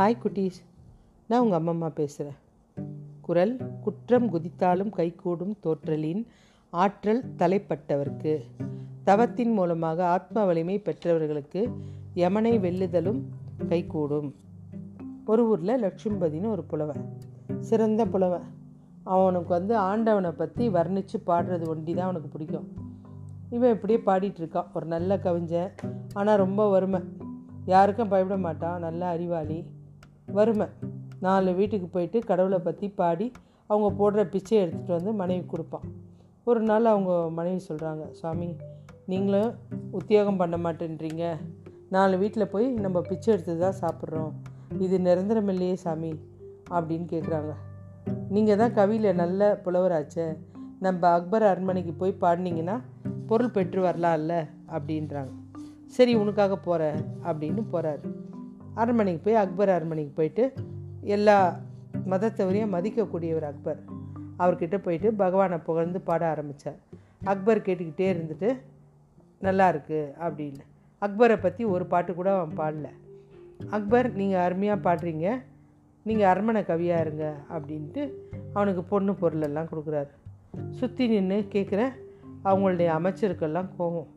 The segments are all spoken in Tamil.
ஹாய் குட்டீஸ் நான் உங்கள் அம்மம்மா பேசுகிறேன் குரல் குற்றம் குதித்தாலும் கைகூடும் தோற்றலின் ஆற்றல் தலைப்பட்டவர்க்கு. தவத்தின் மூலமாக ஆத்ம வலிமை பெற்றவர்களுக்கு யமனை வெல்லுதலும் கைகூடும் ஒரு ஊரில் லட்சுமிபதினு ஒரு புலவன். சிறந்த புலவன். அவனுக்கு வந்து ஆண்டவனை பற்றி வர்ணித்து பாடுறது ஒண்டி தான் அவனுக்கு பிடிக்கும். இவன் இப்படியே பாடிட்டு இருக்கான் ஒரு நல்ல கவிஞன். ஆனால் ரொம்ப வறுமை. யாருக்கும் பயப்பட மாட்டான். நல்ல அறிவாளி. வறுமை. நாலு வீட்டுக்கு போயிட்டு கடவுளை பற்றி பாடி அவங்க போடுற பிச்சை எடுத்துகிட்டு வந்து மனைவி கொடுப்பான். ஒரு நாள் அவங்க மனைவி சொல்கிறாங்க சுவாமி நீங்களும் உத்தியோகம் பண்ண மாட்டேன்றீங்க. நாலு வீட்டில் போய் நம்ம பிச்சை எடுத்து தான் சாப்பிட்றோம். இது நிரந்தரம் இல்லையே சாமி அப்படின்னு கேட்குறாங்க நீங்கள் தான் கவியில் நல்ல புலவராச்சே. நம்ம அக்பர் அரண்மனைக்கு போய் பாடினீங்கன்னா பொருள் பெற்று வரலாம்ல அப்படின்றாங்க. சரி உனக்காக போகிறேன் அப்படின்னு போகிறாரு அரண்மனைக்கு போய் அக்பர் அரண்மனைக்கு போயிட்டு எல்லா மதத்தவரையும் மதிக்கக்கூடியவர் அக்பர். அவர்கிட்ட போயிட்டு பகவானை புகழ்ந்து பாட ஆரம்பித்தார் அக்பர் கேட்டுக்கிட்டே இருந்துட்டு நல்லா இருக்குது அப்படின்னு. அக்பரை பற்றி ஒரு பாட்டு கூட அவன் பாடல. அக்பர் நீங்கள் அருமையாக பாடுறீங்க. நீங்கள் அரண்மனை கவியாக இருங்க அப்படின்ட்டு அவனுக்கு பொண்ணு பொருளெல்லாம் கொடுக்குறாரு. சுற்றி நின்று கேட்குற அவங்களுடைய அமைச்சருக்கெல்லாம் கோவம்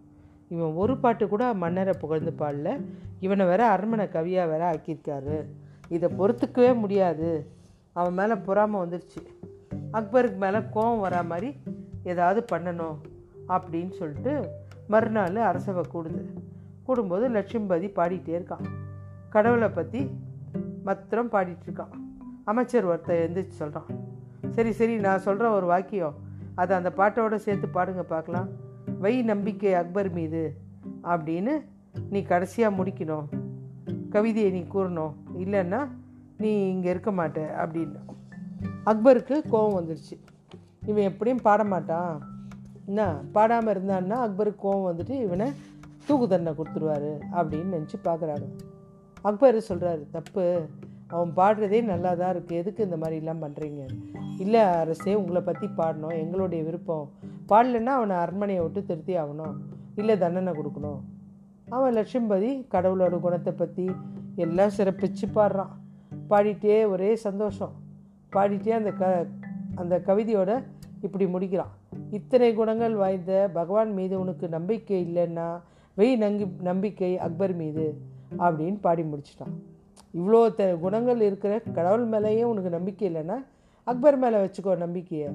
இவன் ஒரு பாட்டு கூட மன்னரை புகழ்ந்து பாடல. இவனை வேற அரண்மனை கவியாக வேற ஆக்கியிருக்காரு. இதை பொறுத்துக்கவே முடியாது. அவன் மேலே பொறாமல் வந்துருச்சு. அக்பருக்கு மேலே கோவம் வரா மாதிரி ஏதாவது பண்ணணும் அப்படின்னு சொல்லிட்டு மறுநாள் அரசவை கூடுது. கூடும்போது லட்சுமிபதி பாடிட்டே இருக்கான். கடவுளை பற்றி மத்திரம் பாடிட்டுருக்கான் அமைச்சர் ஒருத்தர் எழுந்திரிச்சு சொல்கிறான் சரி சரி நான் சொல்கிற ஒரு வாக்கியம். அதை அந்த பாட்டோடு சேர்த்து பாடுங்க பார்க்கலாம். வை நம்பிக்கை அக்பர் மீது அப்படின்னு நீ கடைசியாக முடிக்கணும். கவிதையை நீ கூறணும். இல்லைன்னா நீ இங்கே இருக்க மாட்ட அப்படின்னு. அக்பருக்கு கோபம் வந்துடுச்சு இவன் எப்படியும் பாட மாட்டான். என்ன? பாடாமல் இருந்தான்னா அக்பருக்கு கோபம் வந்துட்டு இவனை தூக்கு தண்டனை கொடுத்துருவாரு அப்படின்னு நினச்சி பார்க்குறாங்க அக்பர் சொல்கிறாரு தப்பு. அவன் பாடுறதே நல்லா தான் இருக்குது எதுக்கு இந்த மாதிரிலாம் பண்ணுறீங்க இல்லை அரசே உங்களை பற்றி பாடணும். எங்களுடைய விருப்பம். பாடலைன்னா அவனை அரண்மனையை விட்டு திருத்தி ஆகணும். இல்லை தண்டனை கொடுக்கணும். அவன் லட்சுமிபதி கடவுளோட குணத்தை பற்றி எல்லாம் சிறப்பிச்சு பாடுறான். பாடிட்டே ஒரே சந்தோஷம். பாடிட்டே அந்த க அந்த கவிதையோட இப்படி முடிக்கிறான். இத்தனை குணங்கள் வாய்ந்த பகவான் மீது உனக்கு நம்பிக்கை இல்லைன்னா வெய் நங்கி நம்பிக்கை அக்பர் மீது அப்படின்னு பாடி முடிச்சிட்டான். இவ்வளோ த குணங்கள் இருக்கிற கடவுள் மேலேயும் உனக்கு நம்பிக்கை இல்லைன்னா அக்பர் மேலே வச்சுக்கோ நம்பிக்கையை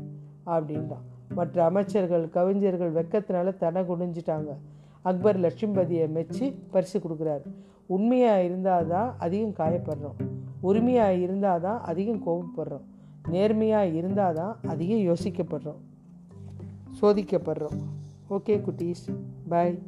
அப்படின்றான். மற்ற அமைச்சர்கள் கவிஞர்கள் வெக்கத்தினால தன குடிஞ்சிட்டாங்க அக்பர் லட்சுமிபதியை மெச்சு பரிசு கொடுக்குறாரு. உண்மையாக இருந்தால் தான் அதிகம் காயப்படுறோம். உரிமையாக இருந்தால் தான் அதிகம் கோபப்படுறோம். நேர்மையாக இருந்தால் தான் அதிகம் யோசிக்கப்படுறோம். சோதிக்கப்படுறோம். ஓகே குட்டீஸ். பாய்